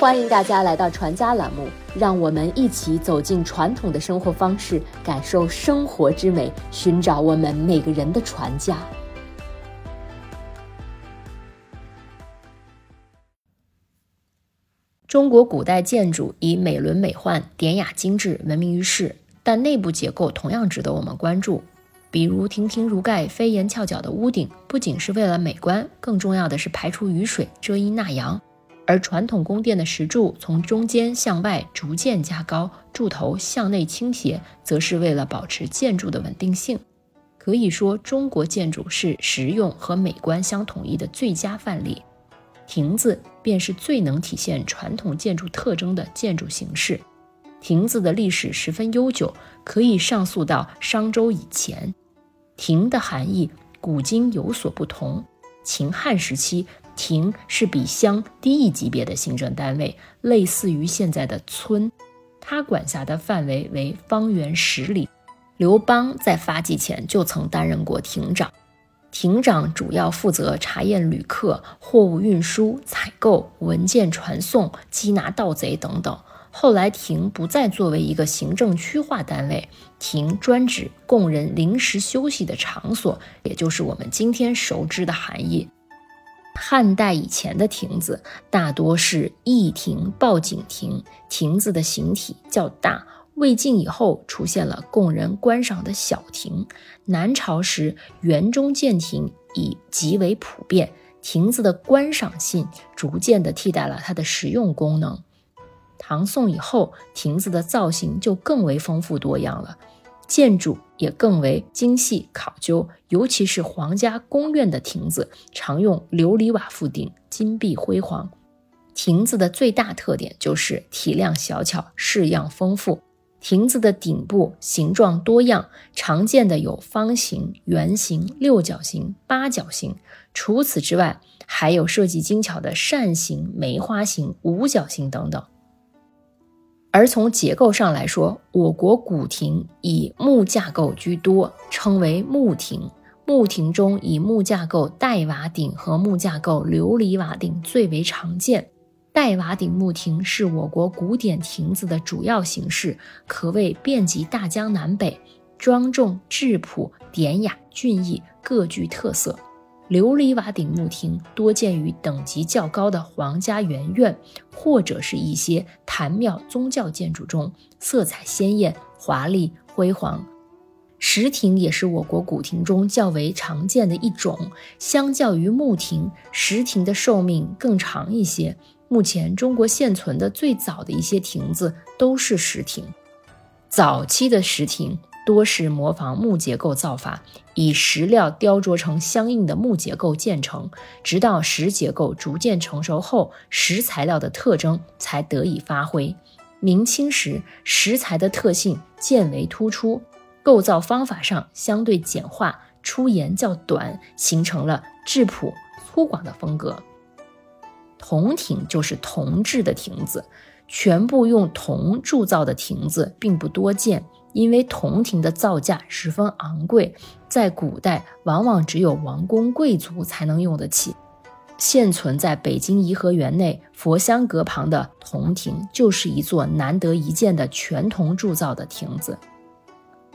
欢迎大家来到传家栏目，让我们一起走进传统的生活方式，感受生活之美，寻找我们每个人的传家。中国古代建筑以美轮美奂、典雅精致闻名于世，但内部结构同样值得我们关注。比如亭亭如盖、飞檐翘角的屋顶，不仅是为了美观，更重要的是排除雨水、遮阴纳阳。而传统宫殿的石柱从中间向外逐渐加高，柱头向内倾斜，则是为了保持建筑的稳定性。可以说，中国建筑是实用和美观相统一的最佳范例。亭子便是最能体现传统建筑特征的建筑形式。亭子的历史十分悠久，可以上溯到商周以前。亭的含义古今有所不同。秦汉时期。亭是比乡低一级别的行政单位，类似于现在的村。它管辖的范围为方圆十里。刘邦在发迹前就曾担任过亭长。亭长主要负责查验旅客、货物运输、采购、文件传送、缉拿盗贼等等。后来，亭不再作为一个行政区划单位，亭专指供人临时休息的场所，也就是我们今天熟知的含义。汉代以前的亭子大多是翼亭、抱景亭，亭子的形体较大。魏晋以后出现了供人观赏的小亭。南朝时，园中建亭已极为普遍，亭子的观赏性逐渐地替代了它的实用功能。唐宋以后，亭子的造型就更为丰富多样了。建筑也更为精细考究，尤其是皇家宫苑的亭子，常用琉璃瓦覆顶，金碧辉煌。亭子的最大特点就是体量小巧，式样丰富。亭子的顶部形状多样，常见的有方形、圆形、六角形、八角形。除此之外，还有设计精巧的扇形、梅花形、五角形等等。而从结构上来说，我国古亭以木架构居多，称为木亭。木亭中以木架构带瓦顶和木架构琉璃瓦顶最为常见。带瓦顶木亭是我国古典亭子的主要形式，可谓遍及大江南北，庄重质朴、典雅俊逸，各具特色。琉璃瓦顶木亭多见于等级较高的皇家园院，或者是一些坛庙宗教建筑中，色彩鲜艳、华丽辉煌。石亭也是我国古亭中较为常见的一种。相较于木亭，石亭的寿命更长一些。目前中国现存的最早的一些亭子都是石亭。早期的石亭。多是模仿木结构造法，以石料雕琢成相应的木结构建成，直到石结构逐渐成熟后，石材料的特征才得以发挥。明清时，石材的特性渐为突出，构造方法上相对简化，出檐较短，形成了质朴粗犷的风格。铜亭就是铜制的亭子，全部用铜铸造的亭子并不多见。因为铜亭的造价十分昂贵，在古代往往只有王公贵族才能用得起。现存在北京颐和园内佛香阁旁的铜亭，就是一座难得一见的全铜铸造的亭子。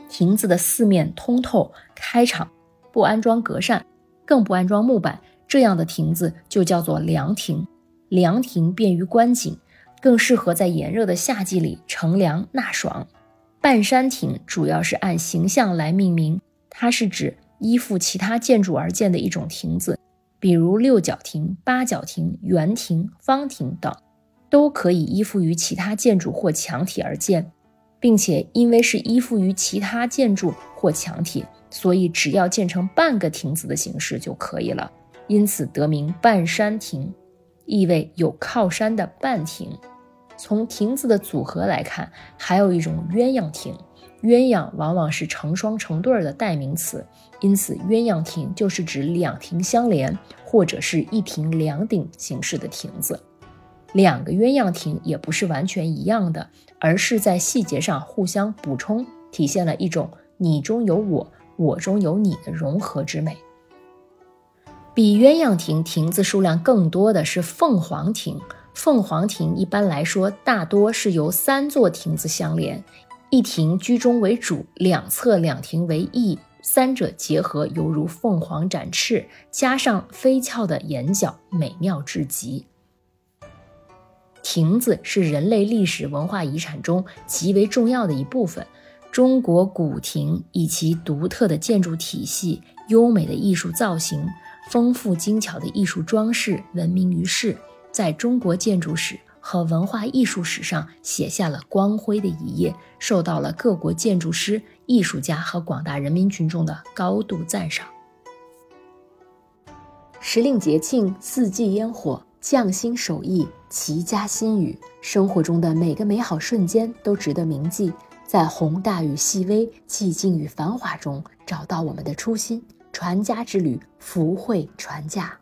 亭子的四面通透开敞，不安装格扇，更不安装木板，这样的亭子就叫做凉亭。凉亭便于观景，更适合在炎热的夏季里乘凉纳爽。半山亭主要是按形象来命名，它是指依附其他建筑而建的一种亭子，比如六角亭、八角亭、圆亭、方亭等，都可以依附于其他建筑或墙体而建，并且因为是依附于其他建筑或墙体，所以只要建成半个亭子的形式就可以了，因此得名半山亭，意味有靠山的半亭。从亭子的组合来看，还有一种鸳鸯亭。鸳鸯往往是成双成对的代名词，因此鸳鸯亭就是指两亭相连，或者是一亭两顶形式的亭子。两个鸳鸯亭也不是完全一样的，而是在细节上互相补充，体现了一种你中有我，我中有你的融合之美。比鸳鸯亭亭子数量更多的是凤凰亭。凤凰亭一般来说大多是由三座亭子相连，一亭居中为主，两侧两亭为翼，三者结合犹如凤凰展翅，加上飞翘的眼角，美妙至极。亭子是人类历史文化遗产中极为重要的一部分。中国古亭以其独特的建筑体系、优美的艺术造型、丰富精巧的艺术装饰闻名于世。在中国建筑史和文化艺术史上写下了光辉的一页，受到了各国建筑师、艺术家和广大人民群众的高度赞赏。时令节庆、四季烟火、匠心手艺、齐家心语，生活中的每个美好瞬间都值得铭记。在宏大与细微、寂静与繁华中，找到我们的初心。传家之旅，福慧传家。